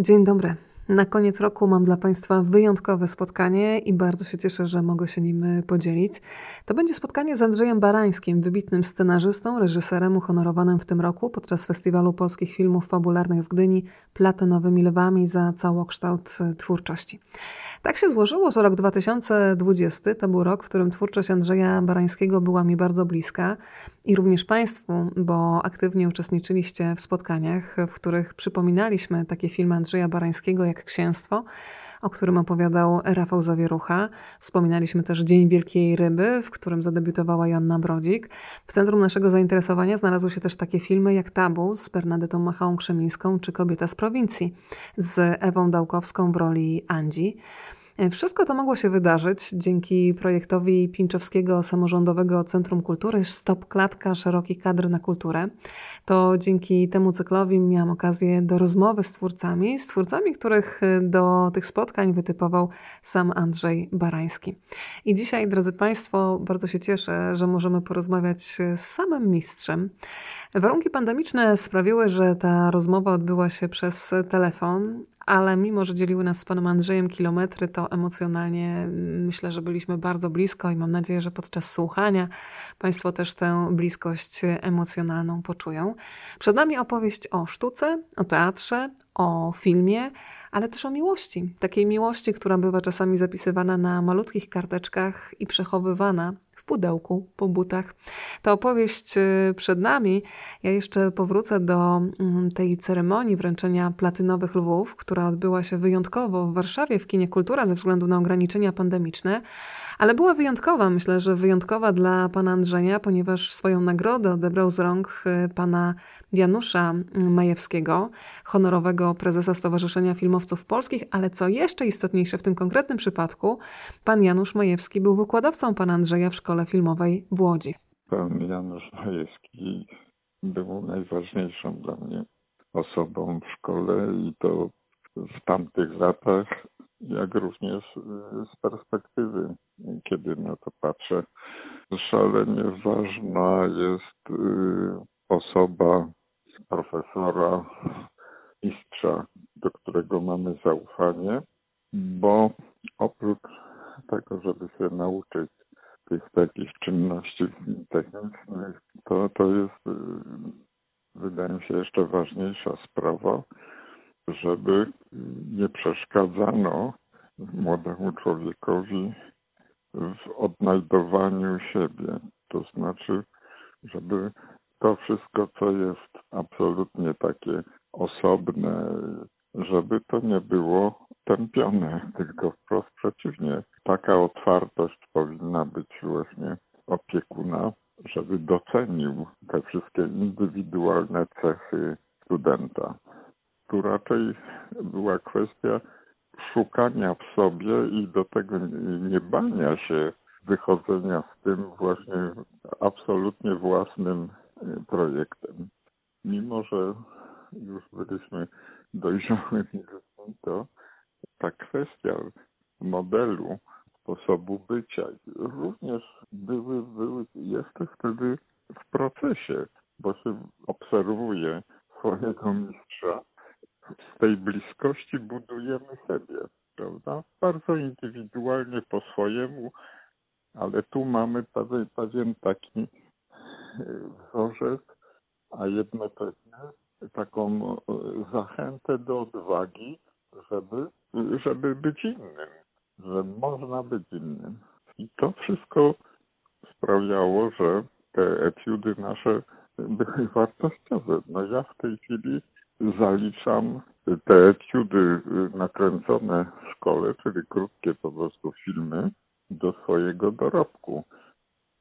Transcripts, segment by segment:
Dzień dobry. Na koniec roku mam dla Państwa wyjątkowe spotkanie i bardzo się cieszę, że mogę się nim podzielić. To będzie spotkanie z Andrzejem Barańskim, wybitnym scenarzystą, reżyserem uhonorowanym w tym roku podczas Festiwalu Polskich Filmów Fabularnych w Gdyni Platonowymi Lwami za całokształt twórczości. Tak się złożyło, że rok 2020 to był rok, w którym twórczość Andrzeja Barańskiego była mi bardzo bliska i również Państwu, bo aktywnie uczestniczyliście w spotkaniach, w których przypominaliśmy takie filmy Andrzeja Barańskiego jak Księstwo, o którym opowiadał Rafał Zawierucha. Wspominaliśmy też Dzień Wielkiej Ryby, w którym zadebiutowała Joanna Brodzik. W centrum naszego zainteresowania znalazły się też takie filmy jak Tabu z Bernadetą Machałą Krzemińską czy Kobieta z prowincji z Ewą Dałkowską w roli Andzi. Wszystko to mogło się wydarzyć dzięki projektowi Pinczowskiego Samorządowego Centrum Kultury Stop Klatka Szeroki Kadr na Kulturę. To dzięki temu cyklowi miałam okazję do rozmowy z twórcami, z twórcami, których do tych spotkań wytypował sam Andrzej Barański. I dzisiaj, drodzy Państwo, bardzo się cieszę, że możemy porozmawiać z samym mistrzem. Warunki pandemiczne sprawiły, że ta rozmowa odbyła się przez telefon, ale mimo, że dzieliły nas z panem Andrzejem kilometry, to emocjonalnie myślę, że byliśmy bardzo blisko i mam nadzieję, że podczas słuchania Państwo też tę bliskość emocjonalną poczują. Przed nami opowieść o sztuce, o teatrze, o filmie, ale też o miłości. Takiej miłości, która bywa czasami zapisywana na malutkich karteczkach i przechowywana pudełku po butach. Ta opowieść y, przed nami. Ja jeszcze powrócę do mm, tej ceremonii wręczenia platynowych lwów, która odbyła się wyjątkowo w Warszawie w Kinie Kultura ze względu na ograniczenia pandemiczne, ale była wyjątkowa. Myślę, że wyjątkowa dla pana Andrzeja, ponieważ swoją nagrodę odebrał z rąk y, pana Janusza Majewskiego, honorowego prezesa Stowarzyszenia Filmowców Polskich, ale co jeszcze istotniejsze w tym konkretnym przypadku, pan Janusz Majewski był wykładowcą pana Andrzeja w Szkole Filmowej w Łodzi. Pan Janusz Majewski był najważniejszą dla mnie osobą w szkole i to w tamtych latach, jak również z perspektywy, kiedy na to patrzę. Szalenie ważna jest y, osoba profesora, mistrza, do którego mamy zaufanie, bo oprócz tego, żeby się nauczyć tych takich czynności technicznych, to, to jest, y, wydaje mi się, jeszcze ważniejsza sprawa, żeby nie przeszkadzano młodemu człowiekowi w odnajdowaniu siebie. To znaczy, żeby to wszystko, co jest absolutnie takie osobne, żeby to nie było tępione, tylko wprost przeciwnie. Taka otwartość powinna być właśnie opiekuna, żeby docenił te wszystkie indywidualne cechy studenta. Tu raczej była kwestia szukania w sobie i do tego nie bania się wychodzenia z tym właśnie absolutnie własnym projektem. Mimo, że już byliśmy dojrzałymi ludźmi, to ta kwestia modelu, sposobu bycia również były, były jeszcze wtedy w procesie, bo się obserwuje swojego mistrza. Z tej bliskości budujemy siebie, prawda? Bardzo indywidualnie po swojemu, ale tu mamy pewien, taki wzorzec, a jednocześnie taką e, zachętę do odwagi, żeby, żeby być innym, że można być innym. I to wszystko sprawiało, że te etiudy nasze były wartościowe. No ja w tej chwili zaliczam te etiudy nakręcone w szkole, czyli krótkie po prostu filmy, do swojego dorobku.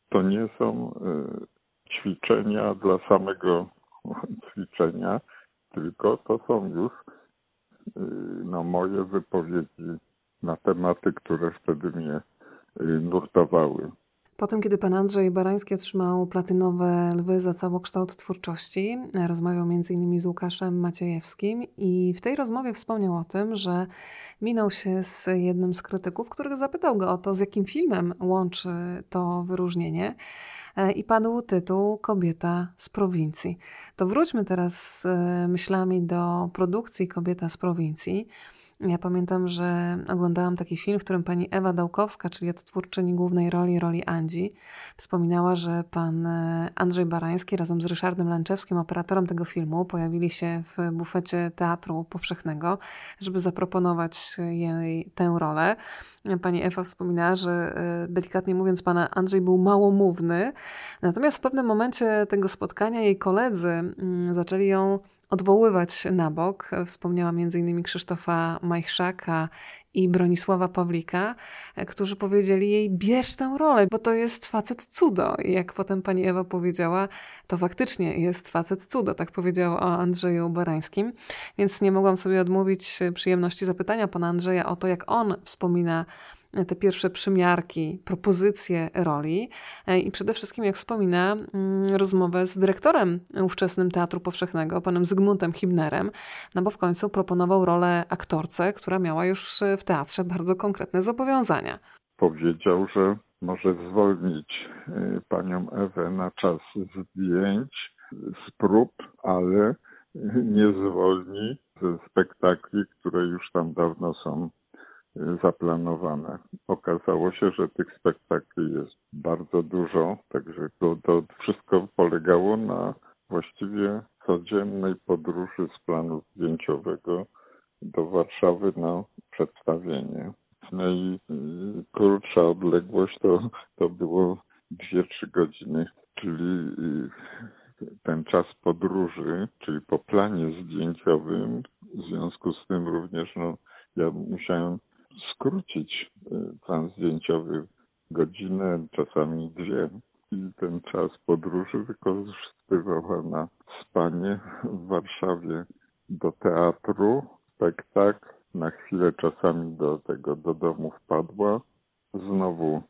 To nie są e, ćwiczenia dla samego ćwiczenia, tylko to są już y, no, moje wypowiedzi na tematy, które wtedy mnie y, nurtowały. Po tym, kiedy pan Andrzej Barański otrzymał platynowe lwy za całokształt twórczości, rozmawiał m.in. z Łukaszem Maciejewskim i w tej rozmowie wspomniał o tym, że minął się z jednym z krytyków, który zapytał go o to, z jakim filmem łączy to wyróżnienie. E, i padł tytuł Kobieta z prowincji. To wróćmy teraz e, myślami do produkcji Kobieta z prowincji. Ja pamiętam, że oglądałam taki film, w którym pani Ewa Dałkowska, czyli odtwórczyni głównej roli, roli Andzi, wspominała, że pan e, Andrzej Barański razem z Ryszardem Lęczewskim, operatorem tego filmu, pojawili się w bufecie Teatru Powszechnego, żeby zaproponować jej tę rolę. Pani Ewa wspominała, że e, delikatnie mówiąc, pan Andrzej był małomówny, natomiast w pewnym momencie tego spotkania jej koledzy mm, zaczęli ją odwoływać na bok. Wspomniała m.in. Krzysztofa Majchrzaka i Bronisława Pawlika, którzy powiedzieli jej, bierz tę rolę, bo to jest facet cudo. I jak potem pani Ewa powiedziała, to faktycznie jest facet cudo, tak powiedział o Andrzeju Barańskim. Więc nie mogłam sobie odmówić przyjemności zapytania pana Andrzeja o to, jak on wspomina te pierwsze przymiarki, propozycje roli e, i przede wszystkim, jak wspomina, mm, rozmowę z dyrektorem ówczesnym Teatru Powszechnego, panem Zygmuntem Hibnerem, no bo w końcu proponował rolę aktorce, która miała już w teatrze bardzo konkretne zobowiązania. Powiedział, że może zwolnić e, panią Ewę na czas zdjęć z prób, ale nie zwolni ze spektakli, które już tam dawno są zaplanowane. Okazało się, że tych spektakli jest bardzo dużo, także to, to wszystko polegało na właściwie codziennej podróży z planu zdjęciowego do Warszawy na przedstawienie. Najkrótsza odległość to, to było 2-3 godziny, czyli ten czas podróży, czyli po planie zdjęciowym, w związku z tym również no, ja musiałem skrócić y, plan zdjęciowy godzinę, czasami dwie. I ten czas podróży wykorzystywała na spanie w Warszawie do teatru, spektakl, na chwilę czasami do tego do domu wpadła, znowu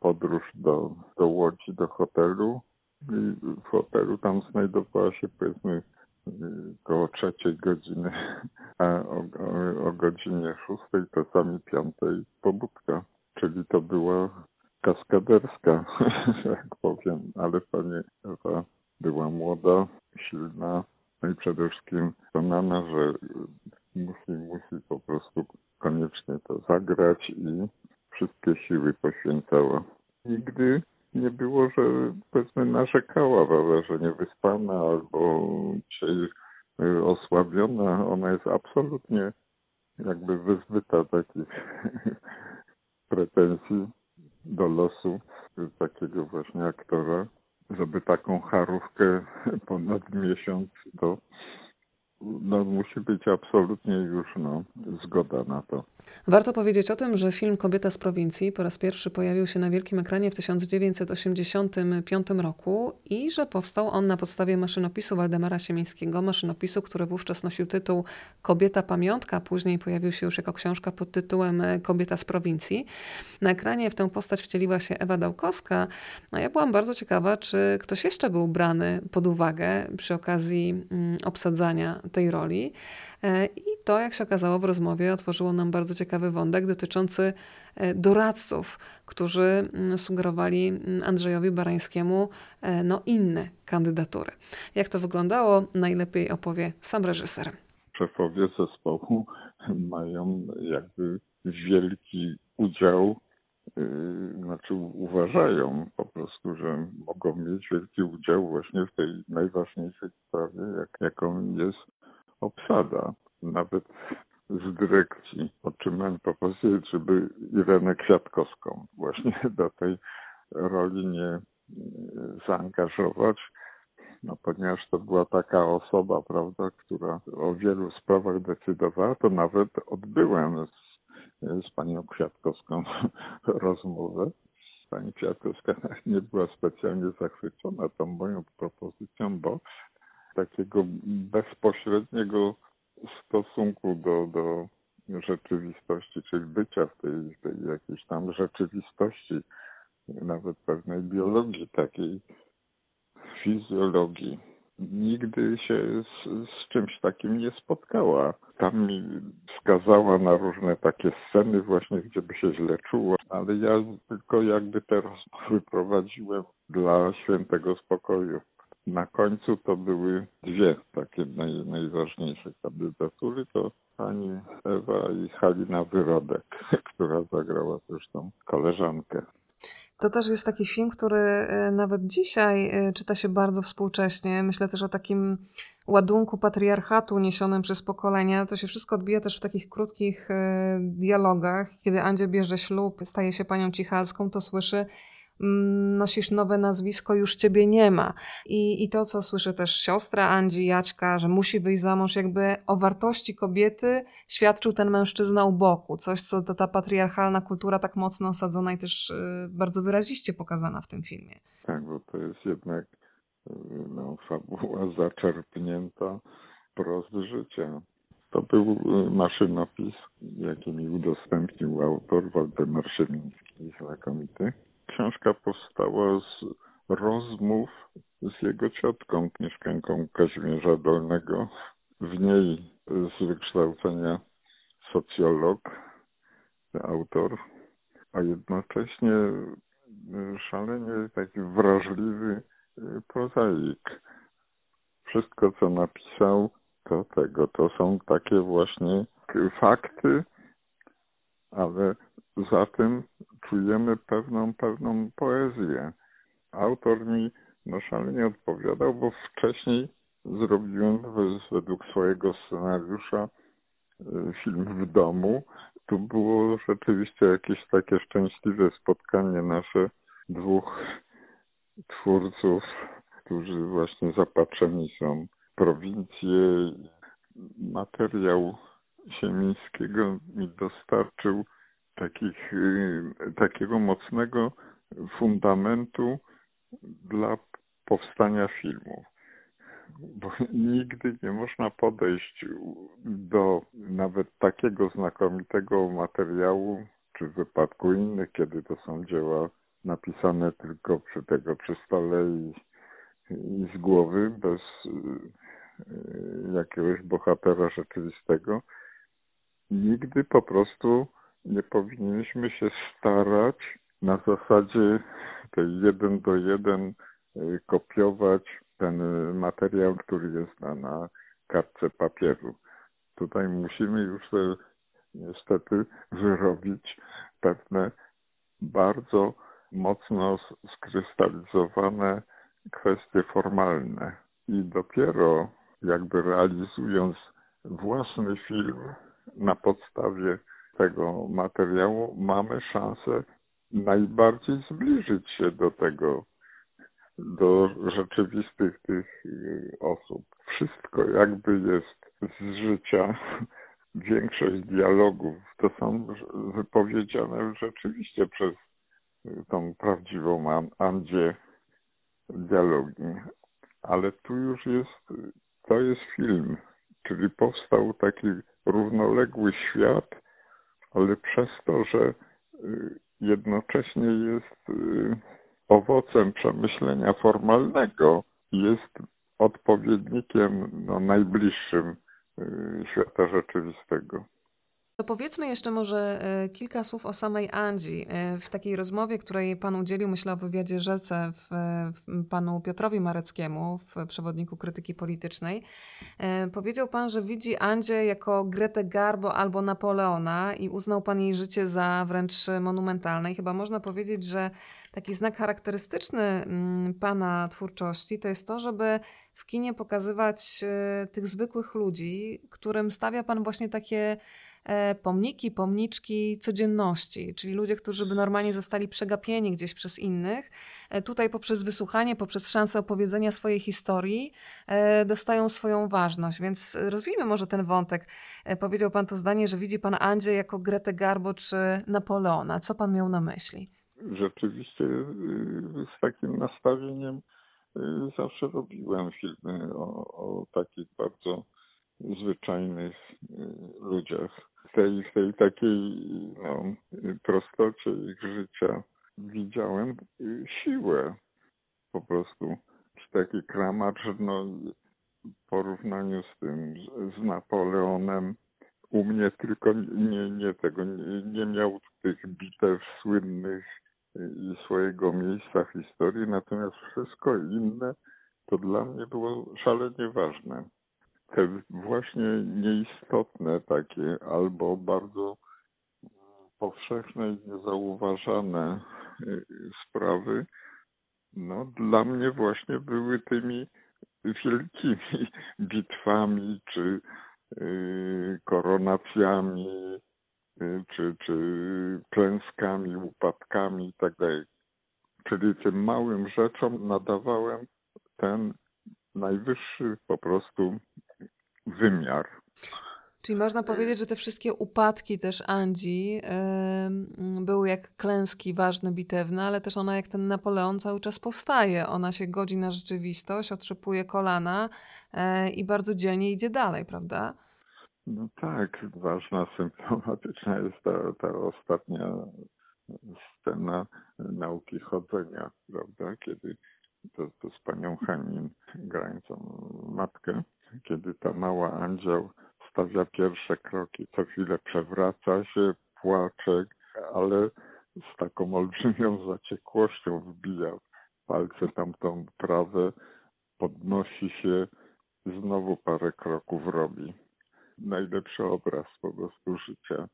podróż do, do Łodzi, do hotelu. I w hotelu tam znajdowała się powiedzmy koło trzeciej godziny, o, o, o godzinie szóstej, czasami piątej pobudka. Czyli to była kaskaderska, jak powiem, ale pani Ewa była młoda, silna, no i przede wszystkim przekonana, że musi, musi po prostu koniecznie to zagrać i wszystkie siły poświęcała. Nigdy nie było, że powiedzmy narzekała, prawda, że niewyspana albo dzisiaj y, osłabiona. Ona jest absolutnie jakby wyzbyta takich pretensji do losu takiego właśnie aktora, żeby taką charówkę ponad miesiąc to no, musi być absolutnie już no, zgoda na to. Warto powiedzieć o tym, że film Kobieta z prowincji po raz pierwszy pojawił się na wielkim ekranie w 1985 roku i że powstał on na podstawie maszynopisu Waldemara Siemińskiego, maszynopisu, który wówczas nosił tytuł Kobieta Pamiątka, później pojawił się już jako książka pod tytułem Kobieta z prowincji. Na ekranie w tę postać wcieliła się Ewa Dałkowska, a ja byłam bardzo ciekawa, czy ktoś jeszcze był brany pod uwagę przy okazji mm, obsadzania tej roli. E, I to, jak się okazało w rozmowie, otworzyło nam bardzo ciekawy wątek dotyczący e, doradców, którzy mm, sugerowali mm, Andrzejowi Barańskiemu e, no, inne kandydatury. Jak to wyglądało, najlepiej opowie sam reżyser. Szefowie zespołu mają jakby wielki udział znaczy uważają po prostu, że mogą mieć wielki udział właśnie w tej najważniejszej sprawie, jak, jaką jest obsada, nawet z dyrekcji. Otrzymałem propozycję, żeby Irenę Kwiatkowską właśnie do tej roli nie zaangażować, no ponieważ to była taka osoba, prawda, która o wielu sprawach decydowała, to nawet odbyłem z, z panią Kwiatkowską rozmowę. Pani Kwiatkowska nie była specjalnie zachwycona tą moją propozycją, bo takiego bezpośredniego stosunku do, do rzeczywistości, czyli bycia w tej, tej jakiejś tam rzeczywistości, nawet pewnej biologii, takiej fizjologii nigdy się z, z, czymś takim nie spotkała. Tam mi wskazała na różne takie sceny właśnie, gdzie by się źle czuło, ale ja tylko jakby te rozmowy prowadziłem dla świętego spokoju. Na końcu to były dwie takie naj, najważniejsze kandydatury, to pani Ewa i Halina Wyrodek, która zagrała zresztą koleżankę. To też jest taki film, który e, nawet dzisiaj e, czyta się bardzo współcześnie. Myślę też o takim ładunku patriarchatu niesionym przez pokolenia. To się wszystko odbija też w takich krótkich e, dialogach. Kiedy Andzie bierze ślub, staje się panią Cichalską, to słyszy nosisz nowe nazwisko, już ciebie nie ma. I, I to, co słyszy też siostra Andzi, Jaćka, że musi wyjść za mąż, jakby o wartości kobiety świadczył ten mężczyzna u boku. Coś, co ta, ta patriarchalna kultura tak mocno osadzona i też y, bardzo wyraziście pokazana w tym filmie. Tak, bo to jest jednak y, no, fabuła zaczerpnięta prost życia. To był y, maszynopis, jaki mi udostępnił autor Waldemar Szymiński, znakomity książka powstała z rozmów z jego ciotką, mieszkanką Kazimierza Dolnego. W niej z wykształcenia socjolog, autor, a jednocześnie szalenie taki wrażliwy prozaik. Wszystko, co napisał, to tego, to są takie właśnie fakty, ale za tym czujemy pewną, pewną poezję. Autor mi no szalenie odpowiadał, bo wcześniej zrobiłem według swojego scenariusza e, film w domu. Tu było rzeczywiście jakieś takie szczęśliwe spotkanie nasze dwóch twórców, którzy właśnie zapatrzeni są w prowincję. Materiał Siemińskiego mi dostarczył takich, y, takiego mocnego fundamentu dla powstania filmu. Bo nigdy nie można podejść do nawet takiego znakomitego materiału, czy w wypadku innych, kiedy to są dzieła napisane tylko przy tego przy stole i, i z głowy, bez y, jakiegoś bohatera rzeczywistego. Nigdy po prostu nie powinniśmy się starać na zasadzie jeden do jeden y, kopiować ten materiał, który jest na, na kartce papieru. Tutaj musimy już niestety wyrobić pewne bardzo mocno skrystalizowane kwestie formalne. I dopiero jakby realizując własny film na podstawie tego materiału mamy szansę najbardziej zbliżyć się do tego, do rzeczywistych tych y, osób. Wszystko jakby jest z życia. Większość dialogów to są wypowiedziane rzeczywiście przez tą prawdziwą Andzie dialogi. Ale tu już jest, to jest film, czyli powstał taki równoległy świat, ale przez to, że y, jednocześnie jest y, owocem przemyślenia formalnego, jest odpowiednikiem no, najbliższym y, świata rzeczywistego. To powiedzmy jeszcze może e, kilka słów o samej Andzi. E, w takiej rozmowie, której Pan udzielił, myślę o wywiadzie Rzece w, w Panu Piotrowi Mareckiemu, w przewodniku krytyki politycznej, e, powiedział Pan, że widzi Andzie jako Gretę Garbo albo Napoleona i uznał Pan jej życie za wręcz monumentalne. I chyba można powiedzieć, że taki znak charakterystyczny mm, Pana twórczości to jest to, żeby w kinie pokazywać tych zwykłych ludzi, którym stawia Pan właśnie takie E, pomniki, pomniczki codzienności, czyli ludzie, którzy by normalnie zostali przegapieni gdzieś przez innych, e, tutaj poprzez wysłuchanie, poprzez szansę opowiedzenia swojej historii e, dostają swoją ważność. Więc rozwijmy może ten wątek. Powiedział Pan to zdanie, że widzi Pan Andzie jako Gretę Garbo czy Napoleona. Co Pan miał na myśli? Rzeczywiście z takim nastawieniem zawsze robiłem filmy o, o takich bardzo zwyczajnych ludziach tej, w tej takiej no, prostocie ich życia widziałem siłę po prostu. taki kramacz, no w porównaniu z tym, z Napoleonem, u mnie tylko nie, nie tego, nie, nie miał tych bitew słynnych i swojego miejsca w historii, natomiast wszystko inne to dla mnie było szalenie ważne. Te właśnie nieistotne takie albo bardzo powszechne i niezauważane y, sprawy, no dla mnie właśnie były tymi wielkimi bitwami czy y, koronacjami y, czy, czy klęskami, upadkami i tak. Czyli tym małym rzeczom nadawałem ten najwyższy po prostu wymiar. Czyli można powiedzieć, że te wszystkie upadki też Andzi yy, były jak klęski ważne, bitewne, ale też ona jak ten Napoleon cały czas powstaje. Ona się godzi na rzeczywistość, otrzepuje kolana yy, i bardzo dzielnie idzie dalej, prawda? No tak, ważna, symptomatyczna jest ta, ta ostatnia scena nauki chodzenia, prawda? Kiedy to, to z panią Henin grającą matkę, kiedy ta mała Andzioł stawia pierwsze kroki, co chwilę przewraca się, płacze, ale z taką olbrzymią zaciekłością wbija palce tamtą prawe, podnosi się, znowu parę kroków robi. Najlepszy obraz po prostu życia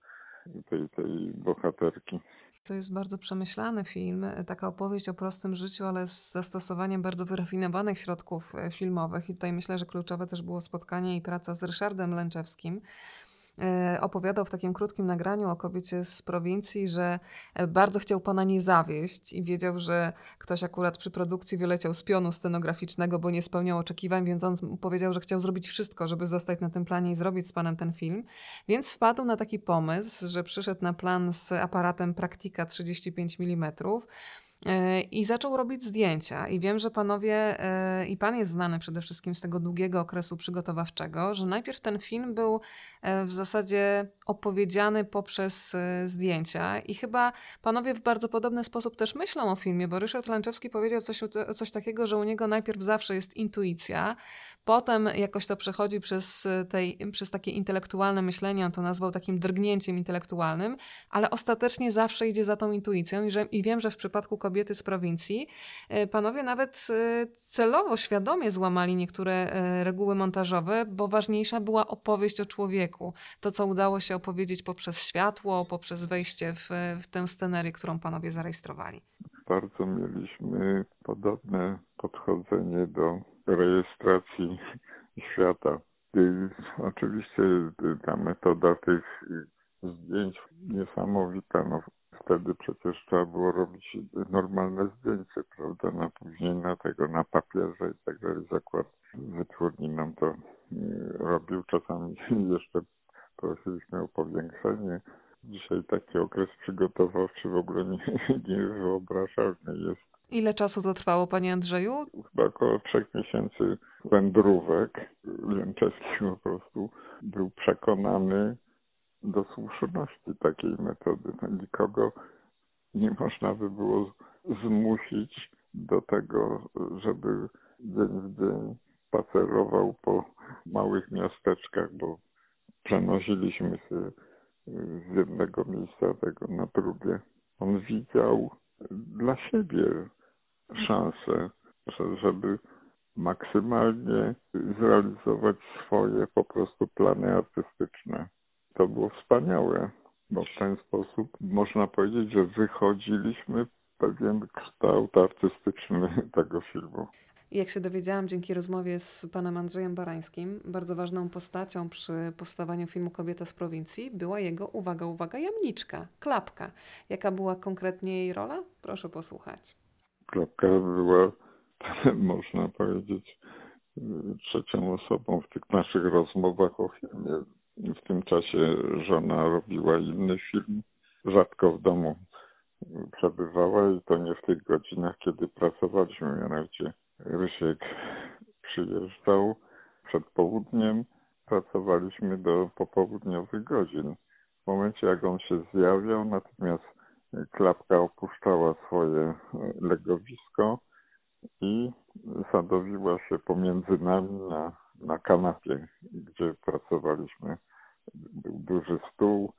tej, tej bohaterki. To jest bardzo przemyślany film, taka opowieść o prostym życiu, ale z zastosowaniem bardzo wyrafinowanych środków e, filmowych. I tutaj myślę, że kluczowe też było spotkanie i praca z Ryszardem Lęczewskim E, opowiadał w takim krótkim nagraniu o kobiecie z prowincji, że e, bardzo chciał pana nie zawieść i wiedział, że ktoś akurat przy produkcji wyleciał z pionu scenograficznego, bo nie spełniał oczekiwań, więc on powiedział, że chciał zrobić wszystko, żeby zostać na tym planie i zrobić z panem ten film. Więc wpadł na taki pomysł, że przyszedł na plan z aparatem Praktika 35 mm E, i zaczął robić zdjęcia. I wiem, że panowie, e, i pan jest znany przede wszystkim z tego długiego okresu przygotowawczego, że najpierw ten film był e, w zasadzie opowiedziany poprzez zdjęcia i chyba panowie w bardzo podobny sposób też myślą o filmie, bo Ryszard Lanczewski powiedział coś, coś takiego, że u niego najpierw zawsze jest intuicja, Potem jakoś to przechodzi przez, tej, przez takie intelektualne myślenie, on to nazwał takim drgnięciem intelektualnym, ale ostatecznie zawsze idzie za tą intuicją i, że, i wiem, że w przypadku kobiety z prowincji e, panowie nawet e, celowo, świadomie złamali niektóre reguły montażowe, bo ważniejsza była opowieść o człowieku. To, co udało się opowiedzieć poprzez światło, poprzez wejście w, w tę scenerię, którą panowie zarejestrowali. Bardzo mieliśmy podobne podchodzenie do rejestracji świata. Oczywiście ta metoda tych zdjęć niesamowita. No, wtedy przecież trzeba było robić normalne zdjęcie, prawda? Na później na tego, na papierze i tak dalej. Zakład wytwórni nam to robił. Czasami jeszcze prosiliśmy o powiększenie. Dzisiaj taki okres przygotowawczy w ogóle nie, niewyobrażalny jest Ile czasu to trwało, panie Andrzeju? Chyba około trzech miesięcy wędrówek. Lęczewski po prostu był przekonany do słuszności takiej metody. No, nikogo nie można by było zmusić do tego, żeby dzień w dzień spacerował po małych miasteczkach, bo przenosiliśmy się z jednego miejsca tego na drugie. On widział dla siebie szansę, żeby maksymalnie zrealizować swoje po prostu plany artystyczne. To było wspaniałe, bo w ten sposób można powiedzieć, że wychodziliśmy pewien kształt artystyczny tego filmu. Jak się dowiedziałam dzięki rozmowie z panem Andrzejem Barańskim, bardzo ważną postacią przy powstawaniu filmu Kobieta z prowincji była jego, uwaga, uwaga, jamniczka, klapka. Jaka była konkretnie jej rola? Proszę posłuchać. Klapka była, można powiedzieć, trzecią osobą w tych naszych rozmowach o filmie. W tym czasie żona robiła inny film, rzadko w domu przebywała i to nie w tych godzinach, kiedy pracowaliśmy. Mianowicie Rysiek przyjeżdżał przed południem, pracowaliśmy do popołudniowych godzin. W momencie, jak on się zjawiał, natomiast klapka opuszczała swoje legowisko i sadowiła się pomiędzy nami na, na kanapie, gdzie pracowaliśmy. Był duży stół,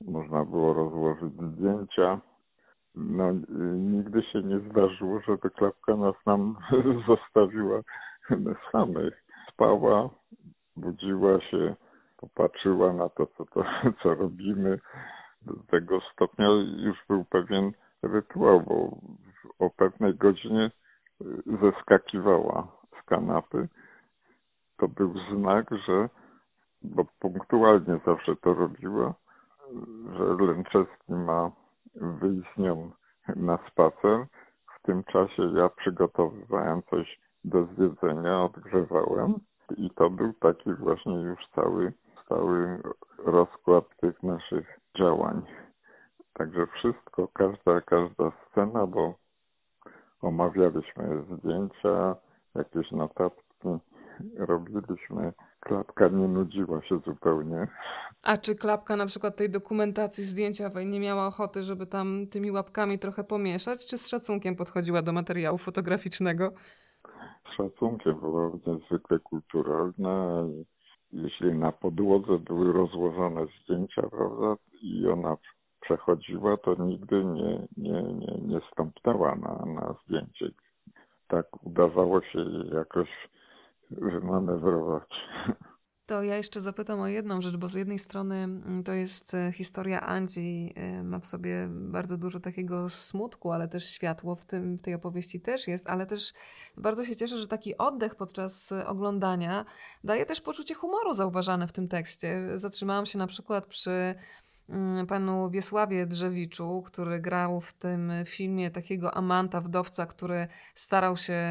można było rozłożyć zdjęcia. No, nigdy się nie zdarzyło, żeby klapka nas nam zostawiła samych. Spała, budziła się, popatrzyła na to, co, to, co robimy. Do tego stopnia już był pewien rytuał, bo o pewnej godzinie zeskakiwała z kanapy. To był znak, że, bo punktualnie zawsze to robiła, że Lęczewski ma wyjść z nią na spacer. W tym czasie ja przygotowywałem coś do zjedzenia, odgrzewałem i to był taki właśnie już cały, cały rozkład tych naszych działań. Także wszystko, każda, każda scena, bo omawialiśmy zdjęcia, jakieś notatki robiliśmy. Klapka nie nudziła się zupełnie. A czy klapka na przykład tej dokumentacji zdjęciowej nie miała ochoty, żeby tam tymi łapkami trochę pomieszać, czy z szacunkiem podchodziła do materiału fotograficznego? Z szacunkiem, była niezwykle kulturalna. Jeśli na podłodze były rozłożone zdjęcia, prawda, i ona przechodziła, to nigdy nie, nie, nie, nie stąpnęła na, na zdjęcie. Tak udawało się jakoś wymanewrować. To ja jeszcze zapytam o jedną rzecz, bo z jednej strony mm, to jest e, historia Andzi, e, ma w sobie bardzo dużo takiego smutku, ale też światło w, tym, w tej opowieści też jest, ale też bardzo się cieszę, że taki oddech podczas e, oglądania daje też poczucie humoru zauważane w tym tekście. Zatrzymałam się na przykład przy Mm, panu Wiesławie Drzewiczu, który grał w tym filmie takiego amanta, wdowca, który starał się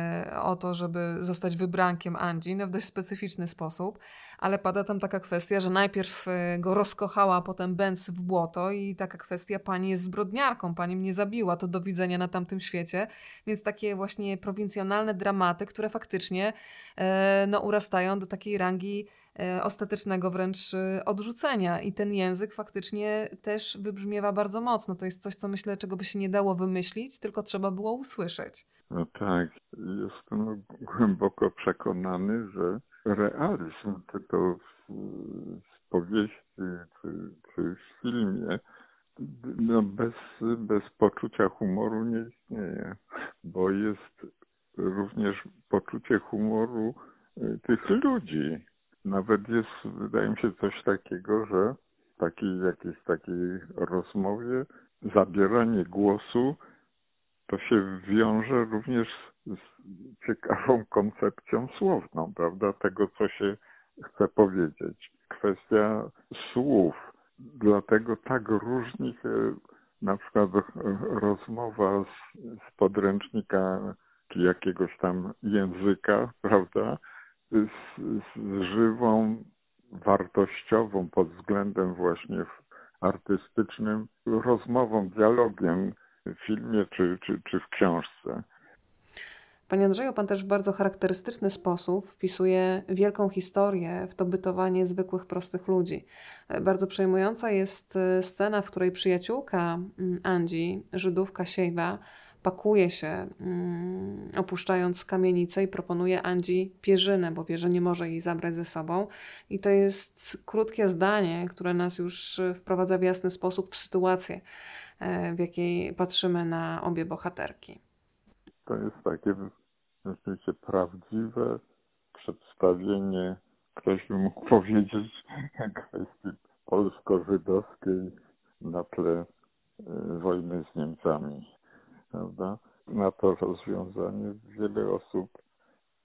o to, żeby zostać wybrankiem Andzi no w dość specyficzny sposób, ale pada tam taka kwestia, że najpierw e, go rozkochała, a potem bęc w błoto i taka kwestia, pani jest zbrodniarką, pani mnie zabiła, to do widzenia na tamtym świecie, więc takie właśnie prowincjonalne dramaty, które faktycznie e, no, urastają do takiej rangi E, ostatecznego wręcz odrzucenia. I ten język faktycznie też wybrzmiewa bardzo mocno. To jest coś, co myślę, czego by się nie dało wymyślić, tylko trzeba było usłyszeć. No tak, jestem głęboko przekonany, że realizm tego w, w powieści czy, czy w filmie no bez, bez poczucia humoru nie istnieje, bo jest również poczucie humoru e, tych ludzi, nawet jest, wydaje mi się, coś takiego, że w takiej jakiejś takiej rozmowie zabieranie głosu to się wiąże również z ciekawą koncepcją słowną, prawda? Tego, co się chce powiedzieć. Kwestia słów. Dlatego tak różni się na przykład rozmowa z, z podręcznika czy jakiegoś tam języka, prawda? z, z żywą, wartościową pod względem właśnie artystycznym rozmową, dialogiem w filmie czy, czy, czy w książce. Panie Andrzeju, Pan też w bardzo charakterystyczny sposób wpisuje wielką historię w to bytowanie zwykłych, prostych ludzi. Bardzo przejmująca jest e, scena, w której przyjaciółka mm, Andzi, Żydówka Siejwa, pakuje się, mm, opuszczając kamienicę i proponuje Andzi pierzynę, bo wie, że nie może jej zabrać ze sobą. I to jest krótkie zdanie, które nas już wprowadza w jasny sposób w sytuację, e, w jakiej patrzymy na obie bohaterki. To jest takie rzeczywiście prawdziwe przedstawienie, ktoś by mógł powiedzieć, kwestii polsko-żydowskiej na tle e, wojny z Niemcami prawda? Na to rozwiązanie wiele osób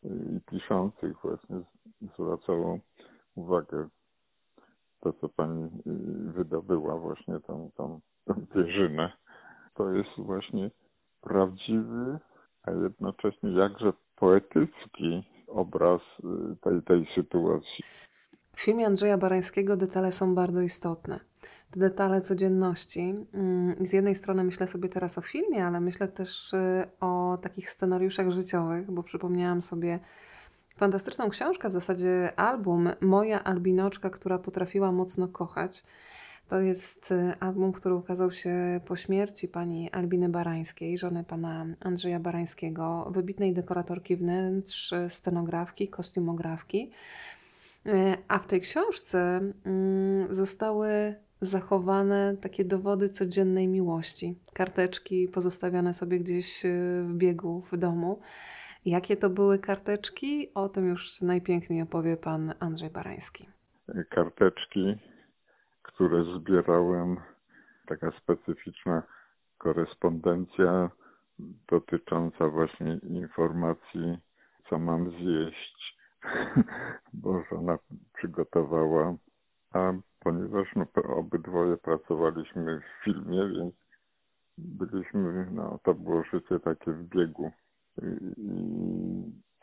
y, i piszących właśnie zwracało uwagę to, co pani y, wydobyła właśnie tą, tą, tą pierzynę. To jest właśnie prawdziwy, a jednocześnie jakże poetycki obraz y, tej, tej sytuacji. W filmie Andrzeja Barańskiego detale są bardzo istotne detale codzienności. Mm, z jednej strony myślę sobie teraz o filmie, ale myślę też y, o takich scenariuszach życiowych, bo przypomniałam sobie fantastyczną książkę, w zasadzie album Moja Albinoczka, która potrafiła mocno kochać. To jest y, album, który ukazał się po śmierci pani Albiny Barańskiej, żony pana Andrzeja Barańskiego, wybitnej dekoratorki wnętrz, scenografki, kostiumografki. Y, a w tej książce mm, zostały zachowane takie dowody codziennej miłości. Karteczki pozostawiane sobie gdzieś y, w biegu w domu. Jakie to były karteczki? O tym już najpiękniej opowie pan Andrzej Barański. Karteczki, które zbierałem, taka specyficzna korespondencja dotycząca właśnie informacji, co mam zjeść, bo żona przygotowała. A ponieważ no, obydwoje pracowaliśmy w filmie, więc byliśmy, no to było życie takie w biegu i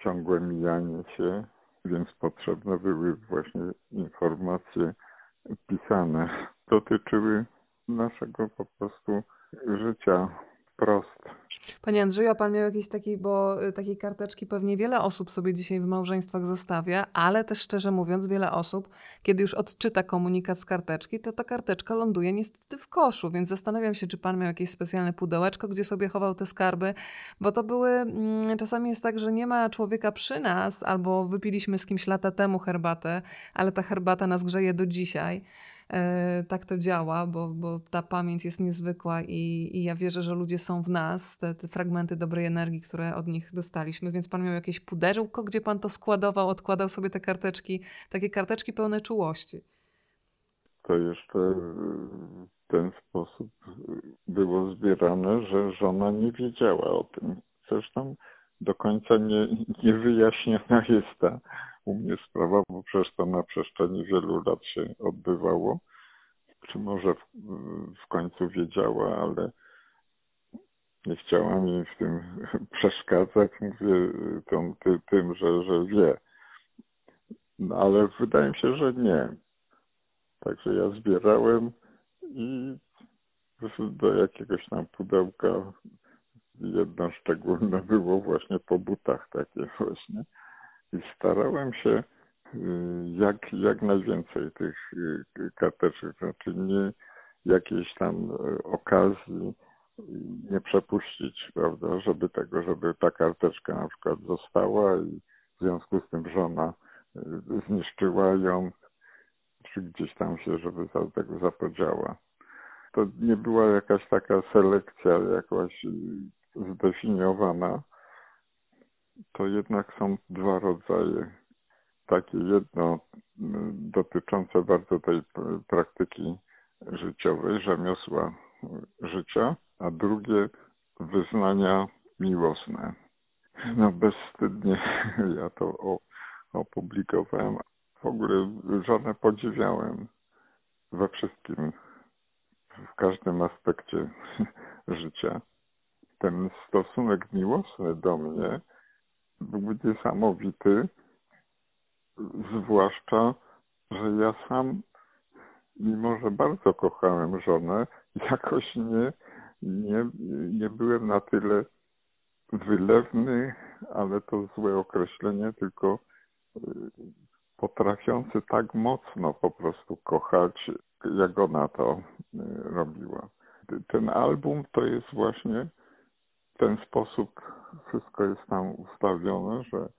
ciągłe mijanie się, więc potrzebne były właśnie informacje pisane. Dotyczyły naszego po prostu życia wprost. Panie Andrzeju, a pan miał jakieś takiej, bo y, takiej karteczki pewnie wiele osób sobie dzisiaj w małżeństwach zostawia, ale też szczerze mówiąc, wiele osób, kiedy już odczyta komunikat z karteczki, to ta karteczka ląduje niestety w koszu, więc zastanawiam się, czy pan miał jakieś specjalne pudełeczko, gdzie sobie chował te skarby, bo to były, mm, czasami jest tak, że nie ma człowieka przy nas, albo wypiliśmy z kimś lata temu herbatę, ale ta herbata nas grzeje do dzisiaj. E, tak to działa, bo, bo ta pamięć jest niezwykła i, i ja wierzę, że ludzie są w nas, te, te, fragmenty dobrej energii, które od nich dostaliśmy. Więc pan miał jakieś pudełko, gdzie pan to składował, odkładał sobie te karteczki, takie karteczki pełne czułości. To jeszcze w ten sposób było zbierane, że żona nie wiedziała o tym. Zresztą do końca nie, nie wyjaśniona jest ta u mnie sprawa, bo przecież to na przestrzeni wielu lat się odbywało. Czy może w, w końcu wiedziała, ale nie chciałam jej w tym przeszkadzać. Mówię tym, tym że, że wie. No, ale wydaje mi się, że nie. Także ja zbierałem i do jakiegoś tam pudełka jedno szczególne było właśnie po butach takie właśnie i starałem się y, jak, jak najwięcej tych y, karteczek, znaczy nie jakiejś tam y, okazji nie przepuścić, prawda, żeby tego, żeby ta karteczka na przykład została i w związku z tym żona zniszczyła ją, czy gdzieś tam się, żeby za tego zapodziała. To nie była jakaś taka selekcja jakaś zdefiniowana, to jednak są dwa rodzaje. Takie jedno dotyczące bardzo tej praktyki życiowej, rzemiosła życia, a drugie wyznania miłosne. No bezwstydnie ja to opublikowałem. W ogóle żonę podziwiałem we wszystkim, w każdym aspekcie życia. Ten stosunek miłosny do mnie był niesamowity, zwłaszcza, że ja sam, mimo że bardzo kochałem żonę, jakoś nie, nie, nie byłem na tyle wylewny, ale to złe określenie, tylko y, potrafiący tak mocno po prostu kochać, jak ona to y, robiła. Ten album to jest właśnie ten sposób wszystko jest tam ustawione, że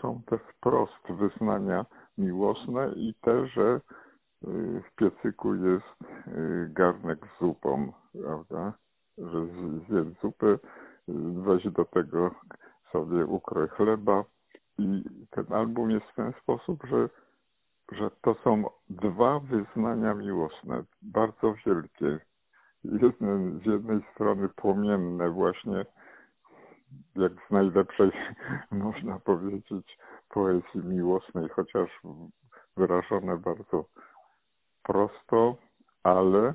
są te wprost wyznania miłosne i te, że y, w piecyku jest y, garnek z zupą, prawda? Że zjedz zupę, weź do tego sobie ukroj chleba i ten album jest w ten sposób, że, że to są dwa wyznania miłosne, bardzo wielkie. Jedne, z jednej strony płomienne właśnie jak z najlepszej, można powiedzieć, poezji miłosnej, chociaż wyrażone bardzo prosto, ale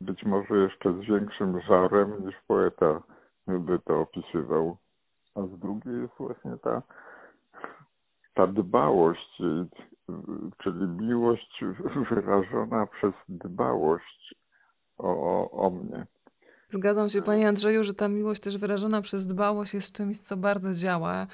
być może jeszcze z większym żarem niż poeta by to opisywał. A z drugiej jest właśnie ta, ta dbałość, czyli miłość wyrażona przez dbałość o, o, o mnie. Zgadzam się, Panie Andrzeju, że ta miłość też wyrażona przez dbałość jest czymś, co bardzo działa.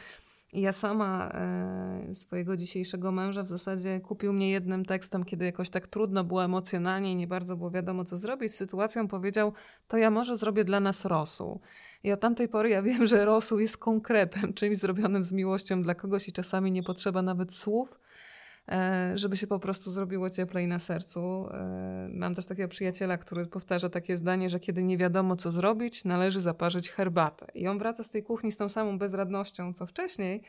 Ja sama e, swojego dzisiejszego męża w zasadzie kupił mnie jednym tekstem, kiedy jakoś tak trudno było emocjonalnie i nie bardzo było wiadomo, co zrobić z sytuacją. Powiedział, to ja może zrobię dla nas rosół. I od tamtej pory ja wiem, że rosół jest konkretem, czymś zrobionym z miłością dla kogoś i czasami nie potrzeba nawet słów, żeby się po prostu zrobiło cieplej na sercu. E, mam też takiego przyjaciela, który powtarza takie zdanie, że kiedy nie wiadomo co zrobić, należy zaparzyć herbatę. I on wraca z tej kuchni z tą samą bezradnością co wcześniej,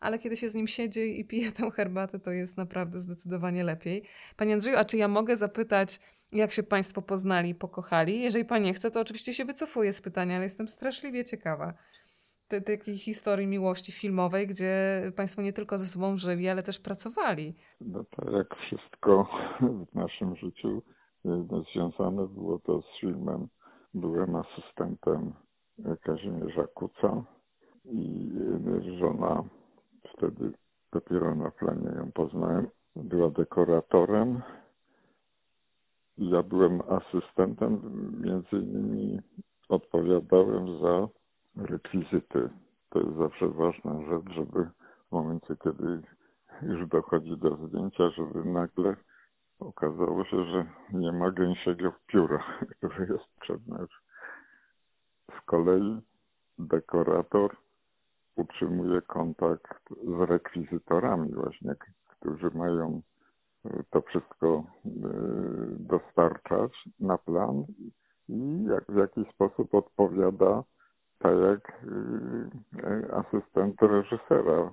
ale kiedy się z nim siedzi i pije tę herbatę, to jest naprawdę zdecydowanie lepiej. Panie Andrzeju, a czy ja mogę zapytać, jak się Państwo poznali, pokochali? Jeżeli Pan nie chce, to oczywiście się wycofuję z pytania, ale jestem straszliwie ciekawa te, takiej historii miłości filmowej, gdzie Państwo nie tylko ze sobą żyli, ale też pracowali. No to jak wszystko w naszym życiu e, związane było to z filmem. Byłem asystentem Kazimierza Kuca i e, żona wtedy dopiero na planie ją poznałem. Była dekoratorem. Ja byłem asystentem, między innymi odpowiadałem za rekwizyty. To jest zawsze ważna rzecz, żeby w momencie, kiedy już dochodzi do zdjęcia, żeby nagle okazało się, że nie ma gęsiego pióra, które jest potrzebne. Z kolei dekorator utrzymuje kontakt z rekwizytorami właśnie, którzy mają to wszystko e, dostarczać na plan i jak, w jakiś sposób odpowiada tak jak y, asystent reżysera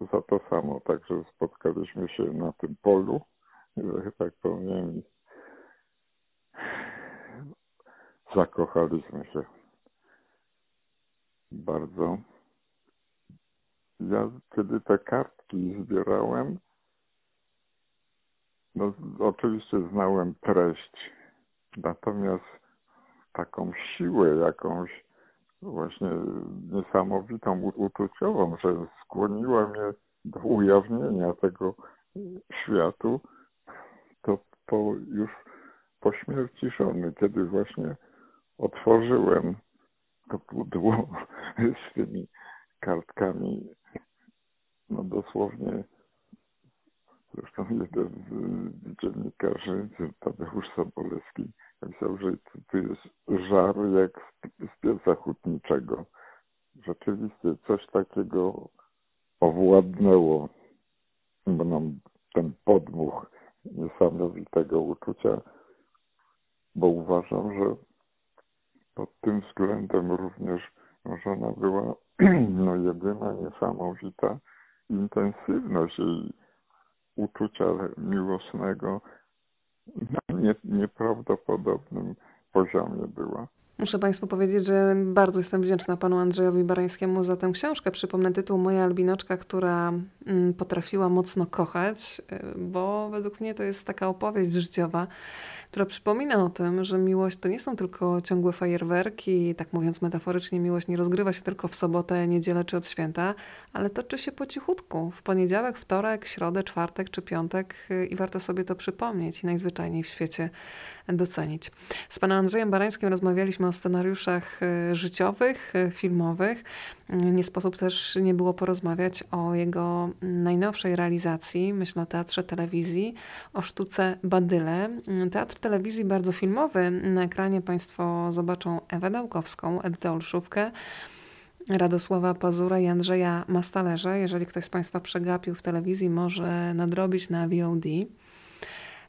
za to samo. Także spotkaliśmy się na tym polu, że tak powiem, zakochaliśmy się bardzo. Ja kiedy te kartki zbierałem, no oczywiście znałem treść, natomiast taką siłę jakąś właśnie niesamowitą uczuciową, że skłoniła mnie do ujawnienia tego światu, to po, już po śmierci żony, kiedy właśnie otworzyłem to pudło z tymi kartkami, no dosłownie zresztą jeden z dziennikarzy, Tadeusz Sobolewski, napisał, że tu jest żar jak z pieca hutniczego. Rzeczywiście coś takiego owładnęło mną ten podmuch niesamowitego uczucia, bo uważam, że pod tym względem również żona była no, jedyna niesamowita intensywność jej uczucia miłosnego na nie, nieprawdopodobnym poziomie była. Muszę Państwu powiedzieć, że bardzo jestem wdzięczna panu Andrzejowi Barańskiemu za tę książkę. Przypomnę tytuł Moja Albinoczka, która mm, potrafiła mocno kochać, y, bo według mnie to jest taka opowieść życiowa, która przypomina o tym, że miłość to nie są tylko ciągłe fajerwerki, tak mówiąc metaforycznie, miłość nie rozgrywa się tylko w sobotę, niedzielę czy od święta, ale toczy się po cichutku, w poniedziałek, wtorek, środę, czwartek czy piątek y, i warto sobie to przypomnieć i najzwyczajniej w świecie docenić. Z panem Andrzejem Barańskim rozmawialiśmy o scenariuszach y, życiowych, y, filmowych. Nie sposób też nie było porozmawiać o jego najnowszej realizacji, myślę o teatrze telewizji, o sztuce Badyle. Teatr telewizji bardzo filmowy. Na ekranie Państwo zobaczą Ewę Dałkowską, Edytę Olszówkę, Radosława Pazura i Andrzeja Mastalerze. Jeżeli ktoś z Państwa przegapił w telewizji, może nadrobić na VOD.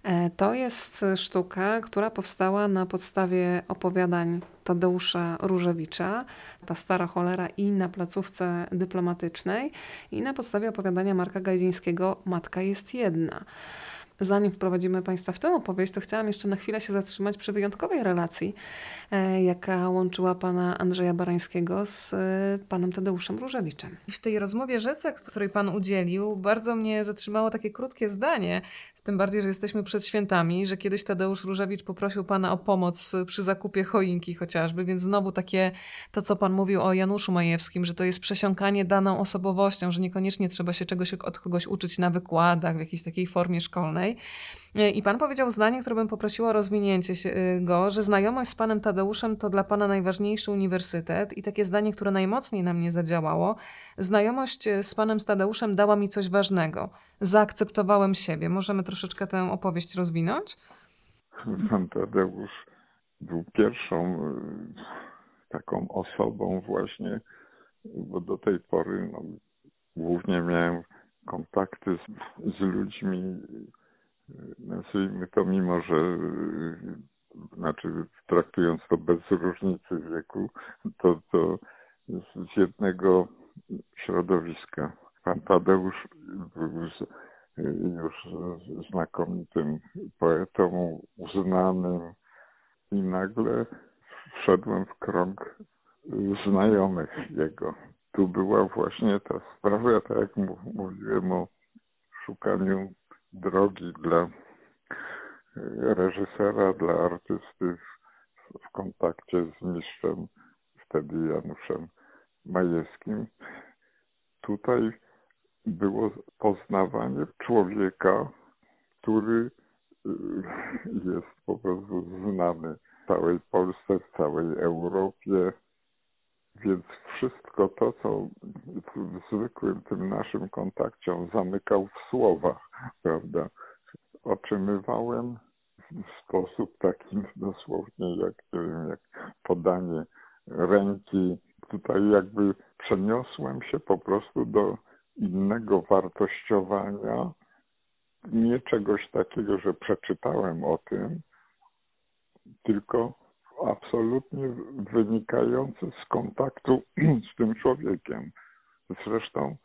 E, to jest sztuka, która powstała na podstawie opowiadań Tadeusza Różewicza, ta stara cholera i na placówce dyplomatycznej i na podstawie opowiadania Marka Gajdzińskiego Matka jest jedna. Zanim wprowadzimy Państwa w tę opowieść, to chciałam jeszcze na chwilę się zatrzymać przy wyjątkowej relacji, e, jaka łączyła pana Andrzeja Barańskiego z e, panem Tadeuszem Różewiczem. W tej rozmowie rzece, której pan udzielił, bardzo mnie zatrzymało takie krótkie zdanie, tym bardziej, że jesteśmy przed świętami, że kiedyś Tadeusz Różewicz poprosił pana o pomoc przy zakupie choinki chociażby, więc znowu takie to, co pan mówił o Januszu Majewskim, że to jest przesiąkanie daną osobowością, że niekoniecznie trzeba się czegoś od kogoś uczyć na wykładach, w jakiejś takiej formie szkolnej. I pan powiedział zdanie, które bym poprosiła o rozwinięcie y, go, że znajomość z panem Tadeuszem to dla pana najważniejszy uniwersytet i takie zdanie, które najmocniej na mnie zadziałało. Znajomość y, z panem Tadeuszem dała mi coś ważnego. Zaakceptowałem siebie. Możemy troszeczkę tę opowieść rozwinąć? Pan Tadeusz był pierwszą y, taką osobą właśnie, bo do tej pory no, głównie miałem kontakty z, z ludźmi nazwijmy to, mimo że znaczy traktując to bez różnicy wieku, to, to z jednego środowiska. Pan Tadeusz był już znakomitym poetą, uznanym i nagle wszedłem w krąg znajomych jego. Tu była właśnie ta sprawa, tak jak mówiłem o szukaniu drogi dla e, reżysera, dla artysty w kontakcie z mistrzem, wtedy Januszem Majewskim. Tutaj było poznawanie człowieka, który e, jest po prostu znany w całej Polsce, w całej Europie. Więc wszystko to, co w zwykłym tym naszym kontakcie on zamykał w słowach, prawda? Otrzymywałem w sposób taki dosłownie jak, nie wiem, jak podanie ręki. Tutaj jakby przeniosłem się po prostu do innego wartościowania, nie czegoś takiego, że przeczytałem o tym, tylko absolutnie wynikający z kontaktu z tym człowiekiem. Zresztą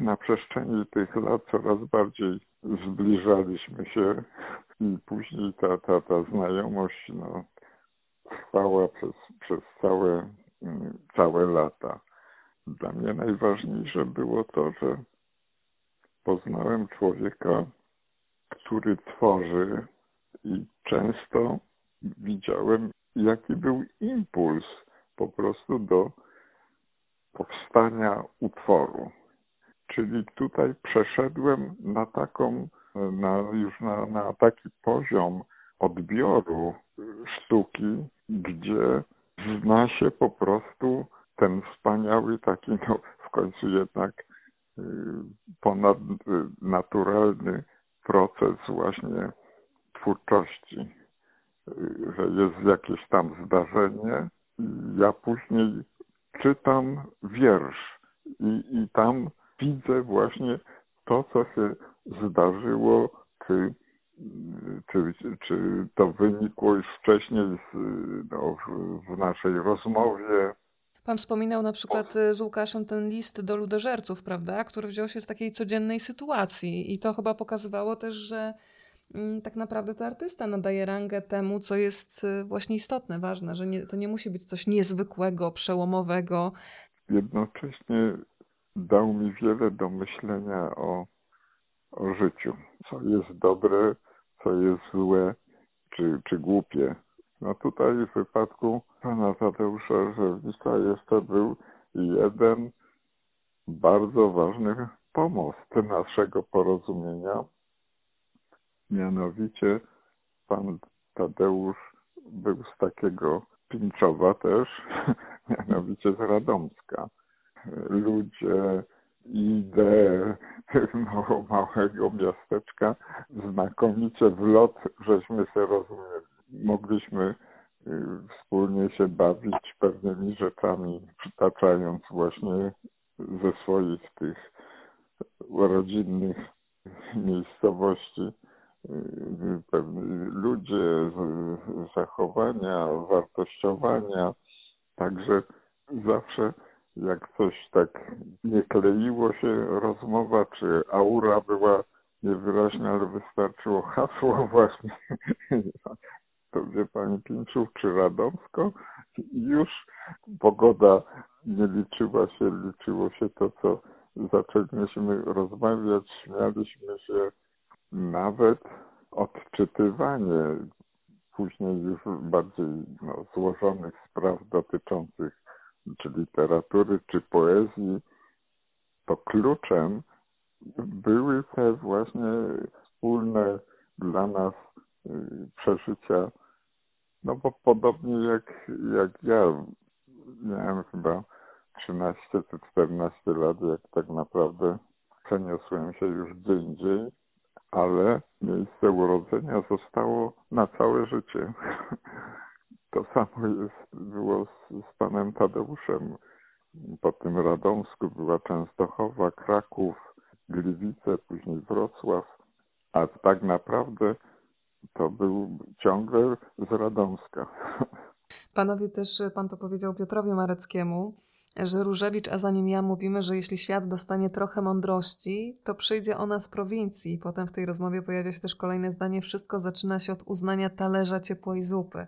na przestrzeni tych lat coraz bardziej zbliżaliśmy się i później ta, ta, ta znajomość no, trwała przez, przez całe, całe lata. Dla mnie najważniejsze było to, że poznałem człowieka, który tworzy i często widziałem, jaki był impuls po prostu do powstania utworu. Czyli tutaj przeszedłem na taką, na, już na, na taki poziom odbioru sztuki, gdzie zna się po prostu ten wspaniały taki, no w końcu jednak y, ponadnaturalny proces właśnie twórczości że jest jakieś tam zdarzenie. Ja później czytam wiersz i, i tam widzę właśnie to, co się zdarzyło, czy, czy, czy to wynikło już wcześniej z, no, w, w naszej rozmowie. Pan wspominał na przykład z Łukaszem ten list do ludożerców, prawda, który wziął się z takiej codziennej sytuacji i to chyba pokazywało też, że tak naprawdę to artysta nadaje rangę temu, co jest y, właśnie istotne, ważne, że nie, to nie musi być coś niezwykłego, przełomowego. Jednocześnie dał mi wiele do myślenia o, o życiu. Co jest dobre, co jest złe, czy, czy głupie. No tutaj w wypadku pana Tadeusza Żewnika jeszcze był jeden bardzo ważny pomost naszego porozumienia, Mianowicie pan Tadeusz był z takiego Pinczowa też, mianowicie z Radomska. Ludzie, idee mało, małego miasteczka znakomicie w lot żeśmy się rozumieli. Mogliśmy y, wspólnie się bawić pewnymi rzeczami, przytaczając właśnie ze swoich tych rodzinnych miejscowości ludzie, zachowania, wartościowania. Także zawsze jak coś tak nie kleiło się rozmowa, czy aura była niewyraźna, ale wystarczyło hasło właśnie, to wie pani Pińczów czy Radomsko, już pogoda nie liczyła się, liczyło się to, co zaczęliśmy rozmawiać, śmialiśmy się, nawet odczytywanie później już bardziej no, złożonych spraw dotyczących czy literatury, czy poezji, to kluczem były te właśnie wspólne dla nas y, przeżycia. No bo podobnie jak, jak ja, miałem chyba 13 czy 14 lat, jak tak naprawdę przeniosłem się już gdzie indziej, ale miejsce urodzenia zostało na całe życie. To samo jest, było z, z panem Tadeuszem. Po tym Radomsku była Częstochowa, Kraków, Gliwice, później Wrocław, a tak naprawdę to był ciągle z Radomska. Panowie też, pan to powiedział Piotrowi Mareckiemu, że Różewicz, a za nim ja mówimy, że jeśli świat dostanie trochę mądrości, to przyjdzie ona z prowincji. Potem w tej rozmowie pojawia się też kolejne zdanie: wszystko zaczyna się od uznania talerza ciepłej zupy.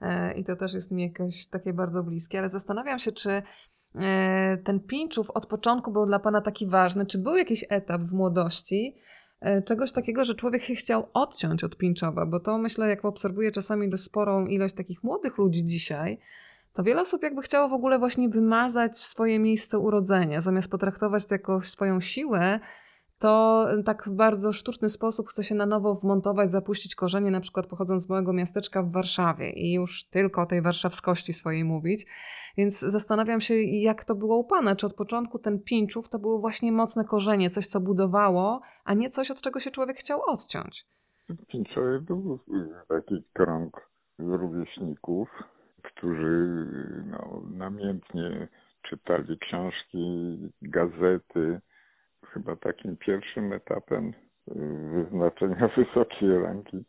E, I to też jest mi jakoś takie bardzo bliskie, ale zastanawiam się, czy e, ten Pinczów od początku był dla Pana taki ważny? Czy był jakiś etap w młodości, e, czegoś takiego, że człowiek się chciał odciąć od Pinczowa? Bo to myślę, jak obserwuję czasami dość sporą ilość takich młodych ludzi dzisiaj, to wiele osób jakby chciało w ogóle właśnie wymazać swoje miejsce urodzenia, zamiast potraktować to jako swoją siłę, to tak w bardzo sztuczny sposób chce się na nowo wmontować, zapuścić korzenie, na przykład pochodząc z małego miasteczka w Warszawie i już tylko o tej warszawskości swojej mówić. Więc zastanawiam się, jak to było u Pana. Czy od początku ten Pinczów to były właśnie mocne korzenie, coś co budowało, a nie coś, od czego się człowiek chciał odciąć? Pinczowie był taki krąg rówieśników, którzy no, namiętnie czytali książki, gazety. Chyba takim pierwszym etapem y, wyznaczenia wysokiej ranki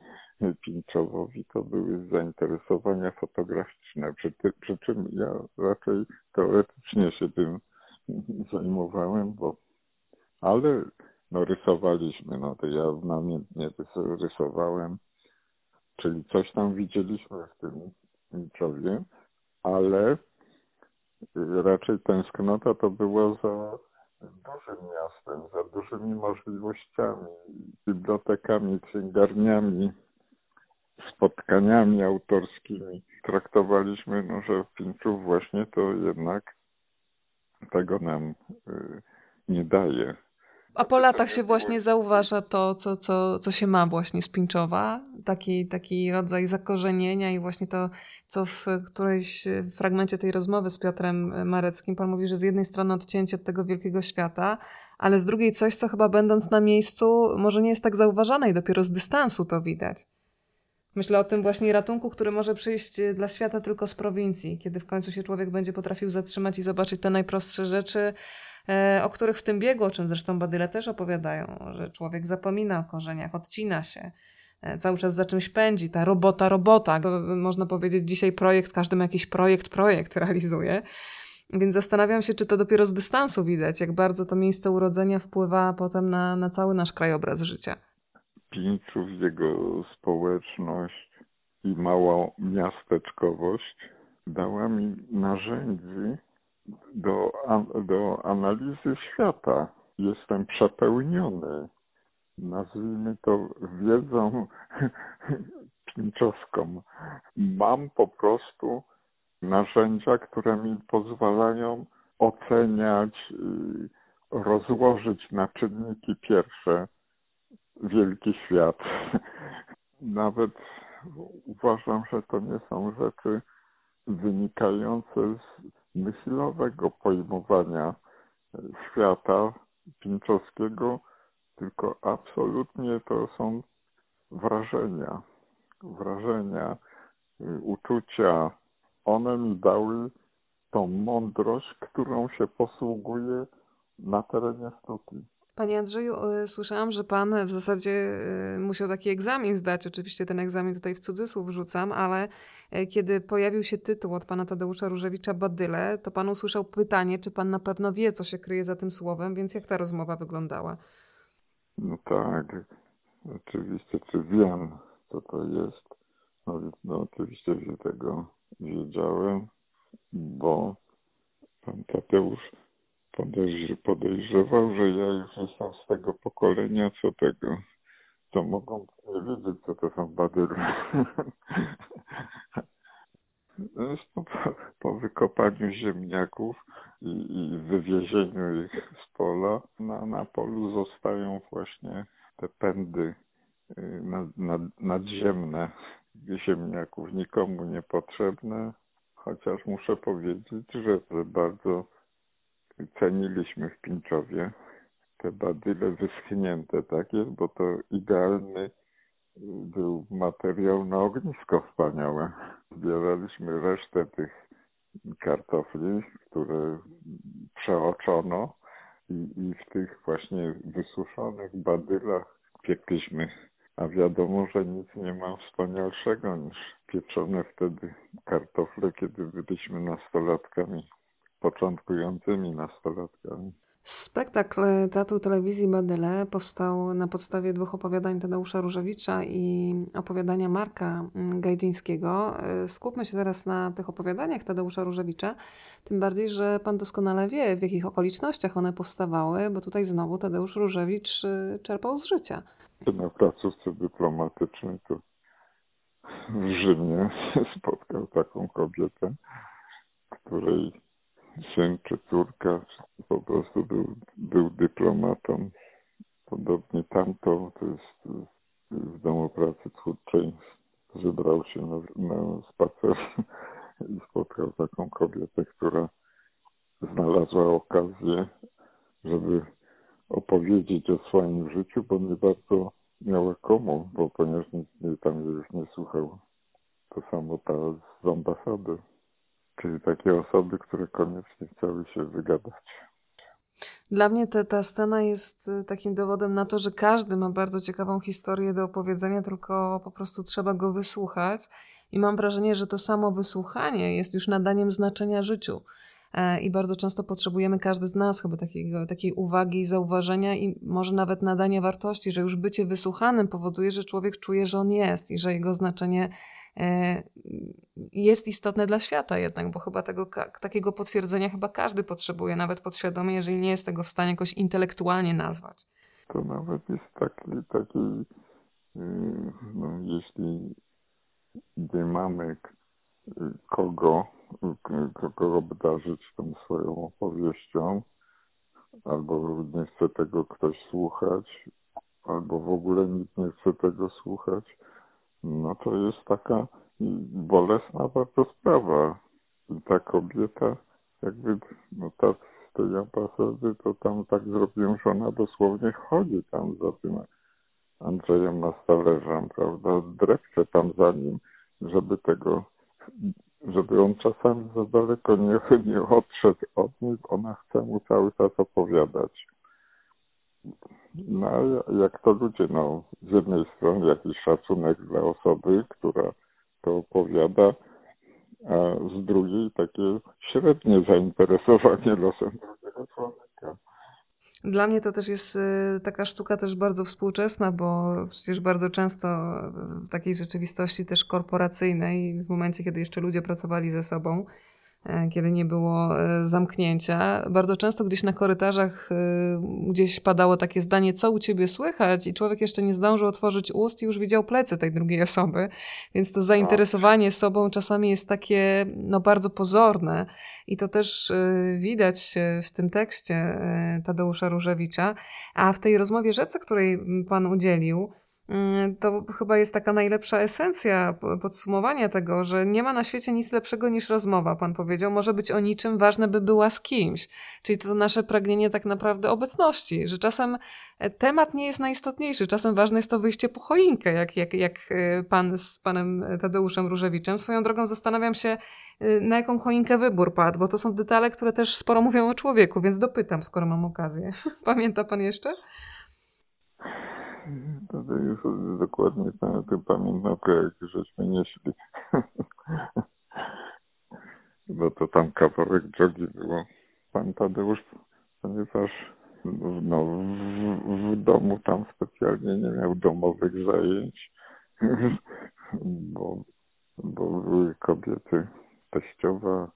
Pinczowowi to były zainteresowania fotograficzne, przy, ty, przy czym ja raczej teoretycznie się tym zajmowałem, bo ale no rysowaliśmy, no to ja namiętnie rysowałem, czyli coś tam widzieliśmy w tym Minczowie, ale raczej tęsknota to było za dużym miastem, za dużymi możliwościami, bibliotekami, księgarniami, spotkaniami autorskimi. Traktowaliśmy, no, że Pińczów właśnie to jednak tego nam y, nie daje. A po latach się właśnie zauważa to, co, co, co się ma właśnie z Pinczowa, taki, taki rodzaj zakorzenienia i właśnie to, co w którejś fragmencie tej rozmowy z Piotrem Mareckim pan mówi, że z jednej strony odcięcie od tego wielkiego świata, ale z drugiej coś, co chyba będąc na miejscu może nie jest tak zauważane i dopiero z dystansu to widać. Myślę o tym właśnie ratunku, który może przyjść dla świata tylko z prowincji, kiedy w końcu się człowiek będzie potrafił zatrzymać i zobaczyć te najprostsze rzeczy, E, o których w tym biegu, o czym zresztą Badyle też opowiadają, że człowiek zapomina o korzeniach, odcina się, e, cały czas za czymś pędzi, ta robota, robota. Można powiedzieć dzisiaj projekt, każdy ma jakiś projekt, projekt realizuje. Więc zastanawiam się, czy to dopiero z dystansu widać, jak bardzo to miejsce urodzenia wpływa potem na, na cały nasz krajobraz życia. Pińczów, jego społeczność i mała miasteczkowość dała mi narzędzi do, do analizy świata. Jestem przepełniony, nazwijmy to wiedzą pinczowską. Mam po prostu narzędzia, które mi pozwalają oceniać, rozłożyć na czynniki pierwsze wielki świat. Nawet uważam, że to nie są rzeczy wynikające z myślowego pojmowania świata Pinczowskiego, tylko absolutnie to są wrażenia, wrażenia, uczucia. One mi dały tą mądrość, którą się posługuje na terenie sztuki. Panie Andrzeju, e, słyszałam, że pan w zasadzie e, musiał taki egzamin zdać. Oczywiście ten egzamin tutaj w cudzysłów wrzucam, ale e, kiedy pojawił się tytuł od pana Tadeusza Różewicza Badyle, to pan usłyszał pytanie, czy pan na pewno wie, co się kryje za tym słowem, więc jak ta rozmowa wyglądała? No tak, oczywiście, czy wiem, co to jest. No, no oczywiście, że tego wiedziałem, bo pan Tadeusz podejrzewał, że ja już jestem z tego pokolenia, co tego, to mogą wiedzieć, co to są badyry. Zresztą po, po wykopaniu ziemniaków i, i wywiezieniu ich z pola, na, na polu zostają właśnie te pędy nad, nad, nadziemne ziemniaków, nikomu niepotrzebne, chociaż muszę powiedzieć, że bardzo ceniliśmy w Pińczowie te badyle wyschnięte takie, bo to idealny był materiał na ognisko wspaniałe. Zbieraliśmy resztę tych kartofli, które przeoczono i, i w tych właśnie wysuszonych badylach piekliśmy. A wiadomo, że nic nie ma wspanialszego niż pieczone wtedy kartofle, kiedy byliśmy nastolatkami, początkującymi nastolatkami. Spektakl Teatru Telewizji Badyle powstał na podstawie dwóch opowiadań Tadeusza Różewicza i opowiadania Marka Gajdzińskiego. Skupmy się teraz na tych opowiadaniach Tadeusza Różewicza, tym bardziej, że pan doskonale wie, w jakich okolicznościach one powstawały, bo tutaj znowu Tadeusz Różewicz y, czerpał z życia. Na placówce dyplomatycznej to w Rzymie spotkał taką kobietę, której syn czy córka po prostu był, był dyplomatą. Podobnie tamto, to jest w domu pracy twórczej, wybrał się na, na spacer i spotkał taką kobietę, która znalazła okazję, żeby opowiedzieć o swoim życiu, bo nie bardzo miała komu, bo ponieważ nikt tam już nie słuchał. To samo ta z ambasady. Czyli takie osoby, które koniecznie chciały się wygadać. Dla mnie te, ta scena jest y, takim dowodem na to, że każdy ma bardzo ciekawą historię do opowiedzenia, tylko po prostu trzeba go wysłuchać. I mam wrażenie, że to samo wysłuchanie jest już nadaniem znaczenia życiu. E, I bardzo często potrzebujemy, każdy z nas, chyba takiego, takiej uwagi i zauważenia, i może nawet nadania wartości, że już bycie wysłuchanym powoduje, że człowiek czuje, że on jest i że jego znaczenie jest istotne dla świata jednak, bo chyba tego, takiego potwierdzenia chyba każdy potrzebuje, nawet podświadomie, jeżeli nie jest tego w stanie jakoś intelektualnie nazwać. To nawet jest taki, taki y, no, jeśli nie mamy kogo, kogo obdarzyć tą swoją opowieścią, albo nie chce tego ktoś słuchać, albo w ogóle nikt nie chce tego słuchać, no to jest taka bolesna bardzo sprawa. Ta kobieta, jakby, no ta z tej ambasady, to tam tak zrobiłem, że ona dosłownie chodzi tam za tym Andrzejem Nastalerzem, prawda, drepcze tam za nim, żeby tego, żeby on czasami za daleko nie, nie odszedł od niej, ona chce mu cały czas opowiadać. No, jak to ludzie, no, z jednej strony jakiś szacunek dla osoby, która to opowiada, a z drugiej takie średnie zainteresowanie losem drugiego człowieka. Dla mnie to też jest y, taka sztuka też bardzo współczesna, bo przecież bardzo często w takiej rzeczywistości też korporacyjnej, w momencie, kiedy jeszcze ludzie pracowali ze sobą, kiedy nie było e, zamknięcia. Bardzo często gdzieś na korytarzach e, gdzieś padało takie zdanie, co u ciebie słychać i człowiek jeszcze nie zdążył otworzyć ust i już widział plecy tej drugiej osoby. Więc to zainteresowanie sobą czasami jest takie no, bardzo pozorne i to też widać w tym tekście Tadeusza Różewicza. A w tej rozmowie rzece, której pan udzielił, to chyba jest taka najlepsza esencja podsumowania tego, że nie ma na świecie nic lepszego niż rozmowa, pan powiedział. Może być o niczym, ważne by była z kimś. Czyli to nasze pragnienie tak naprawdę obecności, że czasem e, temat nie jest najistotniejszy, czasem ważne jest to wyjście po choinkę, jak, jak, jak e, pan z panem Tadeuszem Różewiczem. Swoją drogą zastanawiam się, e, na jaką choinkę wybór padł, bo to są detale, które też sporo mówią o człowieku, więc dopytam, skoro mam okazję. Pamięta pan jeszcze? To już dokładnie pamiętnotkę, jak żeśmy nieśli. Bo to tam kawałek drogi było. Pan Tadeusz, ponieważ no, w, w domu tam specjalnie nie miał domowych zajęć, bo, bo były kobiety, teściowa,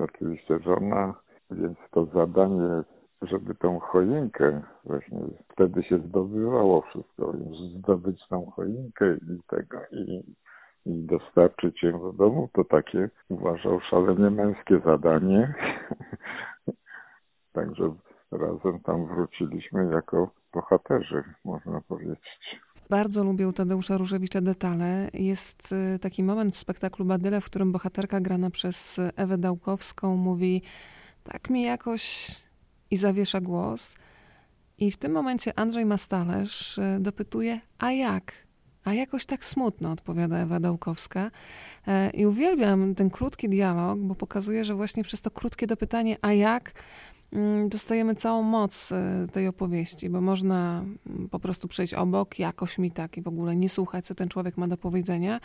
oczywiście żona, więc to zadanie żeby tą choinkę, właśnie wtedy się zdobywało wszystko, zdobyć tą choinkę i tego i, i dostarczyć ją do domu, to takie uważał szalenie męskie zadanie. Także razem tam wróciliśmy jako bohaterzy, można powiedzieć. Bardzo lubię Tadeusza Różewicza detale. Jest y, taki moment w spektaklu Badyle, w którym bohaterka grana przez Ewę Dałkowską mówi tak mi jakoś i zawiesza głos. I w tym momencie Andrzej Mastalerz y, dopytuje, a jak? A jakoś tak smutno, odpowiada Ewa Dałkowska. E, I uwielbiam ten krótki dialog, bo pokazuje, że właśnie przez to krótkie dopytanie, a jak, Mm, dostajemy całą moc e, tej opowieści, bo można mm, po prostu przejść obok, jakoś mi tak i w ogóle nie słuchać, co ten człowiek ma do powiedzenia,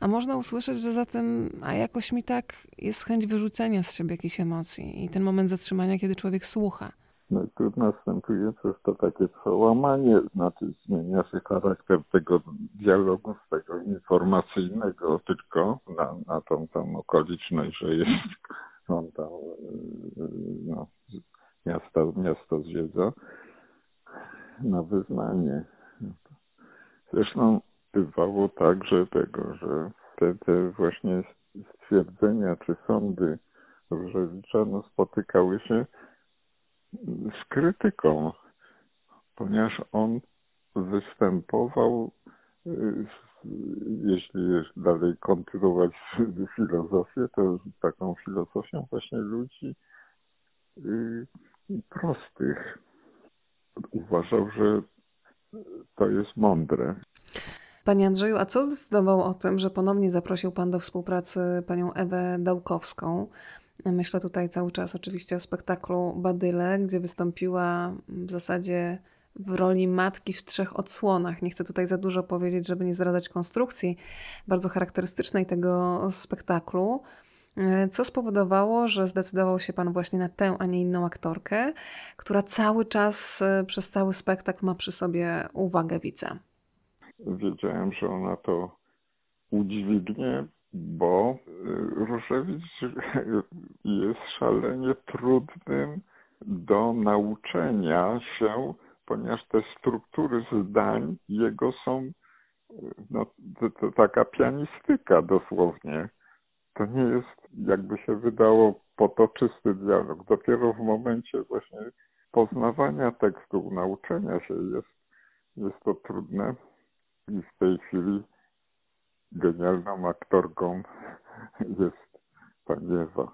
a można usłyszeć, że za tym, a jakoś mi tak jest chęć wyrzucenia z siebie jakiejś emocji i ten moment zatrzymania, kiedy człowiek słucha. No tu następuje też to takie przełamanie, znaczy zmienia się charakter tego dialogu z tego informacyjnego tylko na, na tą tam okoliczność, że jest on tam no, miasto, miasto zwiedza na wyznanie. Zresztą bywało tak, że tego, że te, te właśnie stwierdzenia czy sądy Różewicza no, spotykały się z krytyką, ponieważ on występował jeśli dalej kontynuować filozofię, to taką filozofią właśnie ludzi y, prostych. Uważał, że to jest mądre. Panie Andrzeju, a co zdecydował o tym, że ponownie zaprosił Pan do współpracy panią Ewę Dałkowską? Myślę tutaj cały czas oczywiście o spektaklu Badyle, gdzie wystąpiła w zasadzie w roli matki w trzech odsłonach. Nie chcę tutaj za dużo powiedzieć, żeby nie zdradzać konstrukcji bardzo charakterystycznej tego spektaklu. Co spowodowało, że zdecydował się Pan właśnie na tę, a nie inną aktorkę, która cały czas e, przez cały spektakl ma przy sobie uwagę widza? Wiedziałem, że ona to udźwignie, bo e, Różewicz jest szalenie trudnym do nauczenia się ponieważ te struktury zdań jego są no, to, to taka pianistyka dosłownie. To nie jest, jakby się wydało, potoczysty dialog. Dopiero w momencie właśnie poznawania tekstu, nauczenia się jest, jest to trudne i w tej chwili genialną aktorką jest pani Ewa.